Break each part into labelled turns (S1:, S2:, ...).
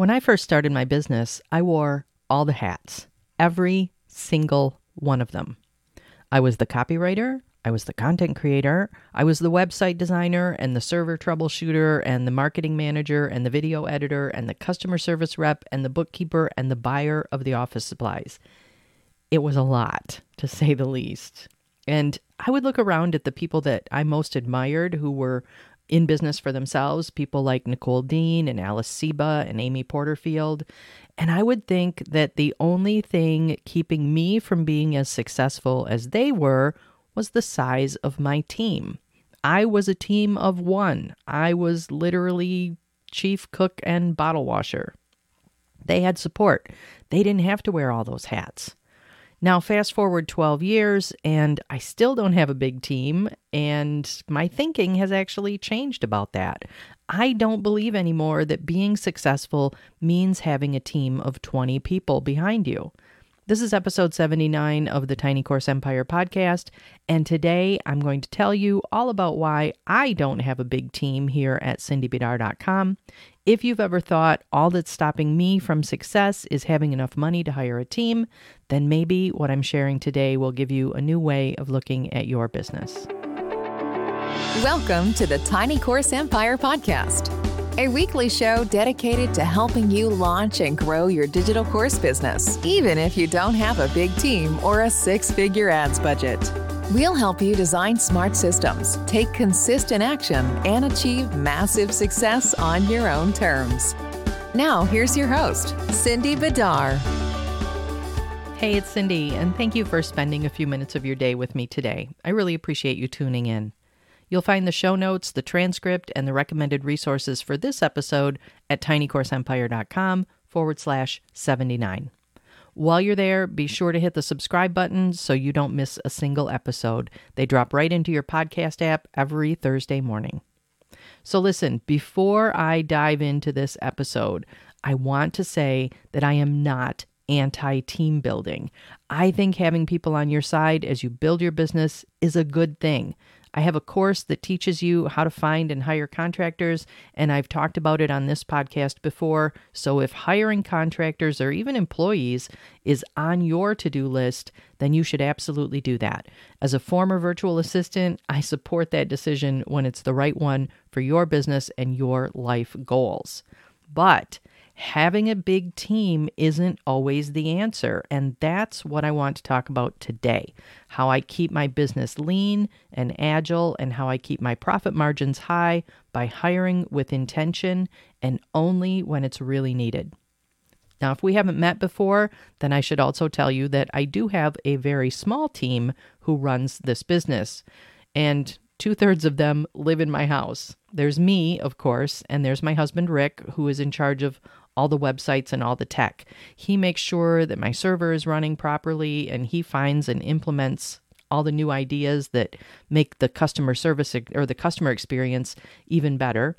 S1: When I first started my business, I wore all the hats, every single one of them. I was the copywriter, I was the content creator, I was the website designer and the server troubleshooter and the marketing manager and the video editor and the customer service rep and the bookkeeper and the buyer of the office supplies. It was a lot, to say the least. And I would look around at the people that I most admired who were in business for themselves, people like Nicole Dean and Alice Seba and Amy Porterfield. And I would think that the only thing keeping me from being as successful as they were was the size of my team. I was a team of one. I was literally chief cook and bottle washer. They had support. They didn't have to wear all those hats. Now, fast forward 12 years, and I still don't have a big team, and my thinking has actually changed about that. I don't believe anymore that being successful means having a team of 20 people behind you. This is episode 79 of the Tiny Course Empire podcast, and today I'm going to tell you all about why I don't have a big team here at cindybidar.com. If you've ever thought all that's stopping me from success is having enough money to hire a team, then maybe what I'm sharing today will give you a new way of looking at your business.
S2: Welcome to the Tiny Course Empire podcast a weekly show dedicated to helping you launch and grow your digital course business, even if you don't have a big team or a six figure ads budget. We'll help you design smart systems, take consistent action, and achieve massive success on your own terms. Now, here's your host, Cindy Bidar.
S1: Hey, it's Cindy, and thank you for spending a few minutes of your day with me today. I really appreciate you tuning in. You'll find the show notes, the transcript, and the recommended resources for this episode at tinycourseempire.com forward slash 79. While you're there, be sure to hit the subscribe button so you don't miss a single episode. They drop right into your podcast app every Thursday morning. So, listen, before I dive into this episode, I want to say that I am not anti team building. I think having people on your side as you build your business is a good thing. I have a course that teaches you how to find and hire contractors, and I've talked about it on this podcast before. So if hiring contractors or even employees is on your to do list, then you should absolutely do that. As a former virtual assistant, I support that decision when it's the right one for your business and your life goals. But having a big team isn't always the answer. And that's what I want to talk about today how I keep my business lean and agile, and how I keep my profit margins high by hiring with intention and only when it's really needed. Now, if we haven't met before, then I should also tell you that I do have a very small team who runs this business. And Two thirds of them live in my house. There's me, of course, and there's my husband, Rick, who is in charge of all the websites and all the tech. He makes sure that my server is running properly and he finds and implements all the new ideas that make the customer service or the customer experience even better.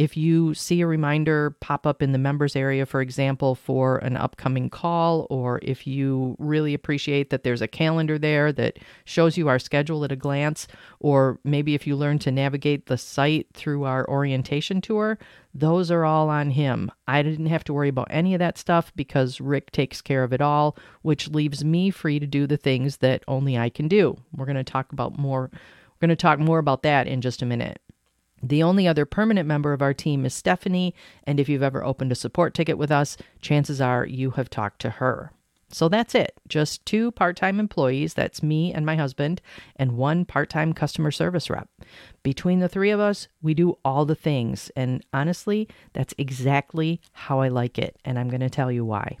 S1: If you see a reminder pop up in the members area, for example, for an upcoming call, or if you really appreciate that there's a calendar there that shows you our schedule at a glance, or maybe if you learn to navigate the site through our orientation tour, those are all on him. I didn't have to worry about any of that stuff because Rick takes care of it all, which leaves me free to do the things that only I can do. We're going to talk about more we're going to talk more about that in just a minute. The only other permanent member of our team is Stephanie, and if you've ever opened a support ticket with us, chances are you have talked to her. So that's it. Just two part time employees, that's me and my husband, and one part time customer service rep. Between the three of us, we do all the things. And honestly, that's exactly how I like it. And I'm going to tell you why.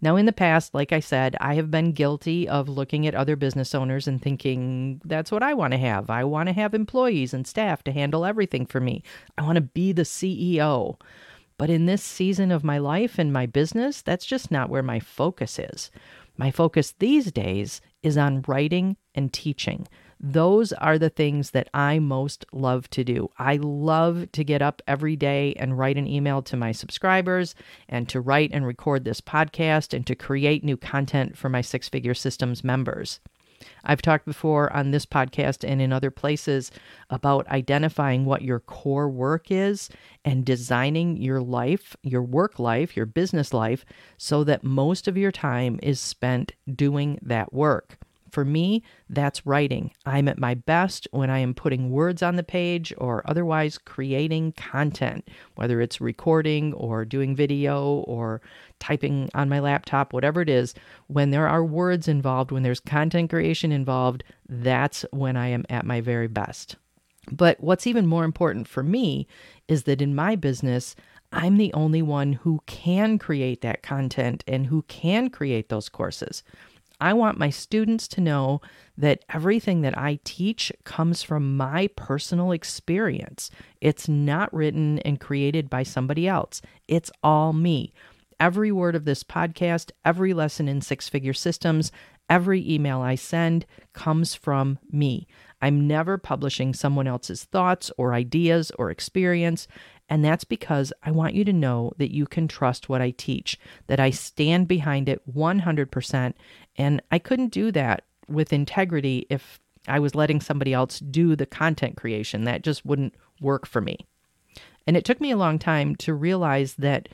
S1: Now, in the past, like I said, I have been guilty of looking at other business owners and thinking, that's what I want to have. I want to have employees and staff to handle everything for me. I want to be the CEO. But in this season of my life and my business, that's just not where my focus is. My focus these days is on writing and teaching. Those are the things that I most love to do. I love to get up every day and write an email to my subscribers and to write and record this podcast and to create new content for my Six Figure Systems members. I've talked before on this podcast and in other places about identifying what your core work is and designing your life, your work life, your business life, so that most of your time is spent doing that work. For me, that's writing. I'm at my best when I am putting words on the page or otherwise creating content, whether it's recording or doing video or typing on my laptop, whatever it is. When there are words involved, when there's content creation involved, that's when I am at my very best. But what's even more important for me is that in my business, I'm the only one who can create that content and who can create those courses. I want my students to know that everything that I teach comes from my personal experience. It's not written and created by somebody else, it's all me. Every word of this podcast, every lesson in six figure systems, every email I send comes from me. I'm never publishing someone else's thoughts or ideas or experience. And that's because I want you to know that you can trust what I teach, that I stand behind it 100%. And I couldn't do that with integrity if I was letting somebody else do the content creation. That just wouldn't work for me. And it took me a long time to realize that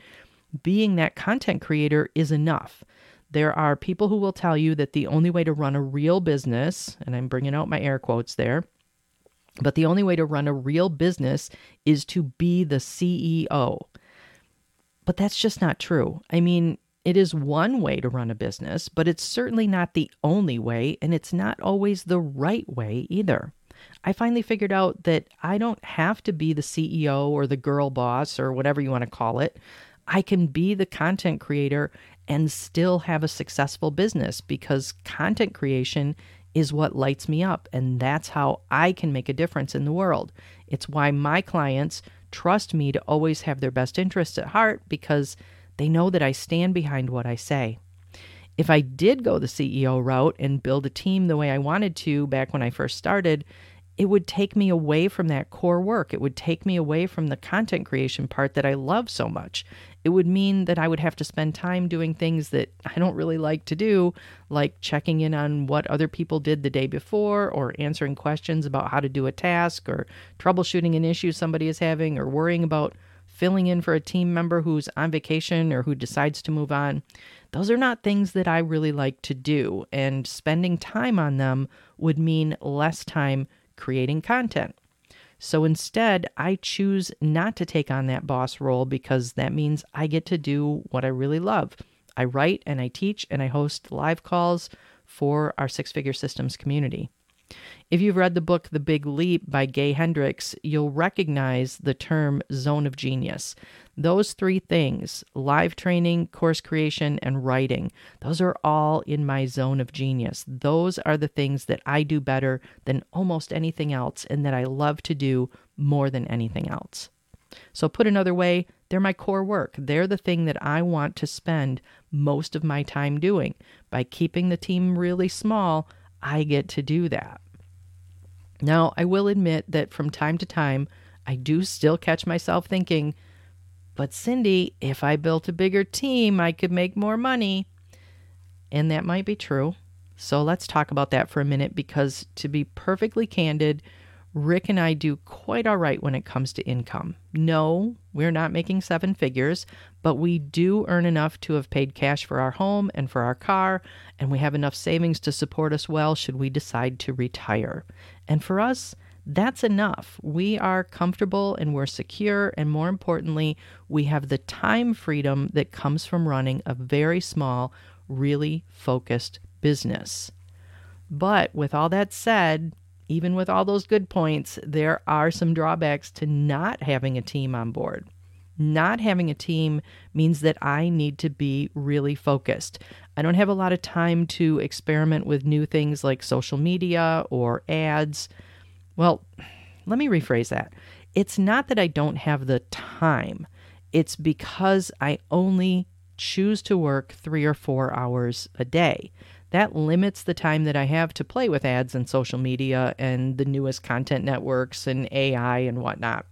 S1: being that content creator is enough. There are people who will tell you that the only way to run a real business, and I'm bringing out my air quotes there, but the only way to run a real business is to be the CEO. But that's just not true. I mean, it is one way to run a business, but it's certainly not the only way, and it's not always the right way either. I finally figured out that I don't have to be the CEO or the girl boss or whatever you want to call it. I can be the content creator and still have a successful business because content creation is what lights me up, and that's how I can make a difference in the world. It's why my clients trust me to always have their best interests at heart because they know that I stand behind what I say. If I did go the CEO route and build a team the way I wanted to back when I first started, it would take me away from that core work. It would take me away from the content creation part that I love so much. It would mean that I would have to spend time doing things that I don't really like to do, like checking in on what other people did the day before, or answering questions about how to do a task, or troubleshooting an issue somebody is having, or worrying about filling in for a team member who's on vacation or who decides to move on. Those are not things that I really like to do, and spending time on them would mean less time creating content. So instead, I choose not to take on that boss role because that means I get to do what I really love. I write and I teach and I host live calls for our six figure systems community. If you've read the book The Big Leap by Gay Hendricks, you'll recognize the term zone of genius. Those three things live training, course creation, and writing those are all in my zone of genius. Those are the things that I do better than almost anything else and that I love to do more than anything else. So, put another way, they're my core work. They're the thing that I want to spend most of my time doing. By keeping the team really small, I get to do that. Now, I will admit that from time to time, I do still catch myself thinking, but Cindy, if I built a bigger team, I could make more money. And that might be true. So let's talk about that for a minute because, to be perfectly candid, Rick and I do quite all right when it comes to income. No, we're not making seven figures, but we do earn enough to have paid cash for our home and for our car, and we have enough savings to support us well should we decide to retire. And for us, that's enough. We are comfortable and we're secure, and more importantly, we have the time freedom that comes from running a very small, really focused business. But with all that said, even with all those good points, there are some drawbacks to not having a team on board. Not having a team means that I need to be really focused. I don't have a lot of time to experiment with new things like social media or ads. Well, let me rephrase that. It's not that I don't have the time, it's because I only choose to work three or four hours a day that limits the time that I have to play with ads and social media and the newest content networks and AI and whatnot.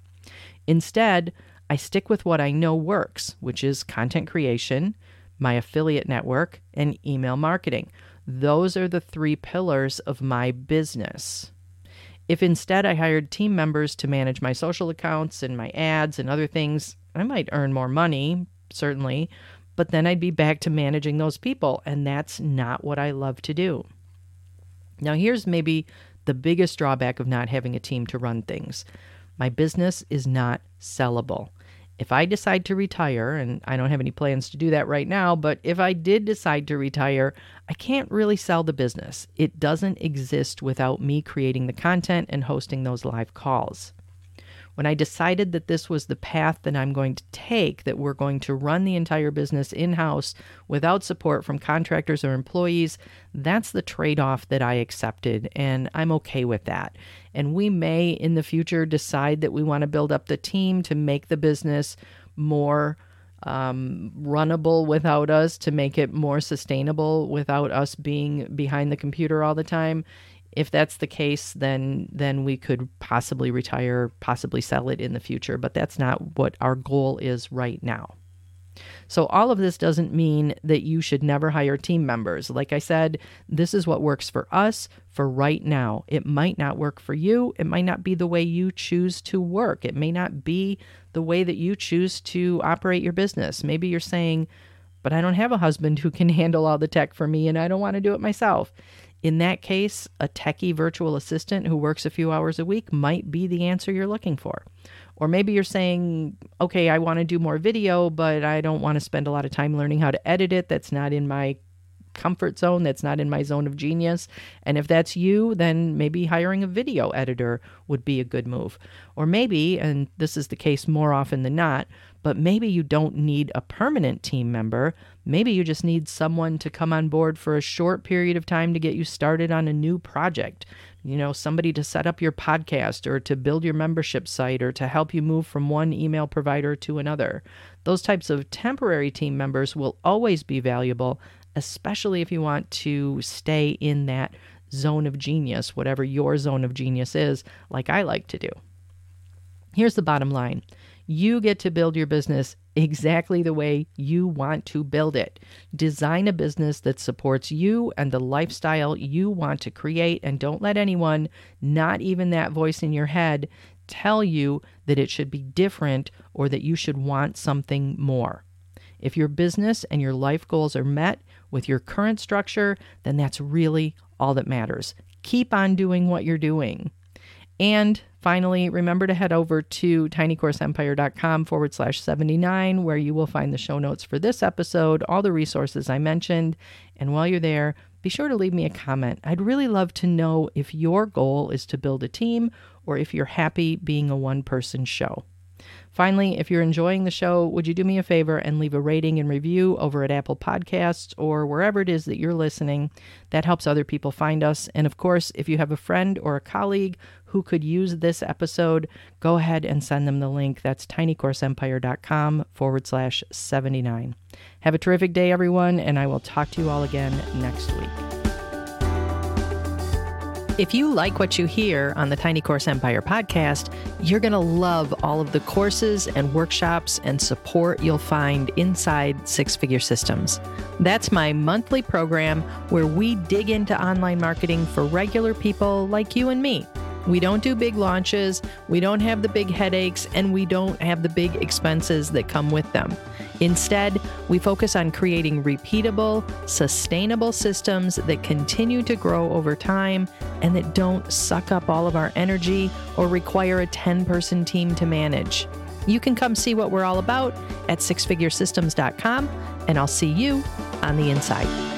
S1: Instead, I stick with what I know works, which is content creation, my affiliate network, and email marketing. Those are the three pillars of my business. If instead I hired team members to manage my social accounts and my ads and other things, I might earn more money, certainly, but then I'd be back to managing those people, and that's not what I love to do. Now, here's maybe the biggest drawback of not having a team to run things my business is not sellable if I decide to retire, and I don't have any plans to do that right now, but if I did decide to retire, I can't really sell the business. It doesn't exist without me creating the content and hosting those live calls. When I decided that this was the path that I'm going to take, that we're going to run the entire business in house without support from contractors or employees, that's the trade off that I accepted, and I'm okay with that. And we may in the future decide that we want to build up the team to make the business more um, runnable without us, to make it more sustainable without us being behind the computer all the time if that's the case, then then we could possibly retire, possibly sell it in the future, but that's not what our goal is right now. So all of this doesn't mean that you should never hire team members. Like I said, this is what works for us for right now. It might not work for you. It might not be the way you choose to work. It may not be the way that you choose to operate your business. Maybe you're saying, but I don't have a husband who can handle all the tech for me and I don't want to do it myself. In that case, a techie virtual assistant who works a few hours a week might be the answer you're looking for. Or maybe you're saying, okay, I want to do more video, but I don't want to spend a lot of time learning how to edit it. That's not in my comfort zone. That's not in my zone of genius. And if that's you, then maybe hiring a video editor would be a good move. Or maybe, and this is the case more often than not, but maybe you don't need a permanent team member. Maybe you just need someone to come on board for a short period of time to get you started on a new project. You know, somebody to set up your podcast or to build your membership site or to help you move from one email provider to another. Those types of temporary team members will always be valuable, especially if you want to stay in that zone of genius, whatever your zone of genius is, like I like to do. Here's the bottom line you get to build your business exactly the way you want to build it. Design a business that supports you and the lifestyle you want to create, and don't let anyone, not even that voice in your head, tell you that it should be different or that you should want something more. If your business and your life goals are met with your current structure, then that's really all that matters. Keep on doing what you're doing. And finally, remember to head over to tinycourseempire.com forward slash 79, where you will find the show notes for this episode, all the resources I mentioned. And while you're there, be sure to leave me a comment. I'd really love to know if your goal is to build a team or if you're happy being a one person show. Finally, if you're enjoying the show, would you do me a favor and leave a rating and review over at Apple Podcasts or wherever it is that you're listening? That helps other people find us. And of course, if you have a friend or a colleague who could use this episode, go ahead and send them the link. That's tinycourseempire.com forward slash 79. Have a terrific day, everyone, and I will talk to you all again next week. If you like what you hear on the Tiny Course Empire podcast, you're going to love all of the courses and workshops and support you'll find inside Six Figure Systems. That's my monthly program where we dig into online marketing for regular people like you and me. We don't do big launches, we don't have the big headaches, and we don't have the big expenses that come with them. Instead, we focus on creating repeatable, sustainable systems that continue to grow over time and that don't suck up all of our energy or require a 10 person team to manage. You can come see what we're all about at sixfiguresystems.com, and I'll see you on the inside.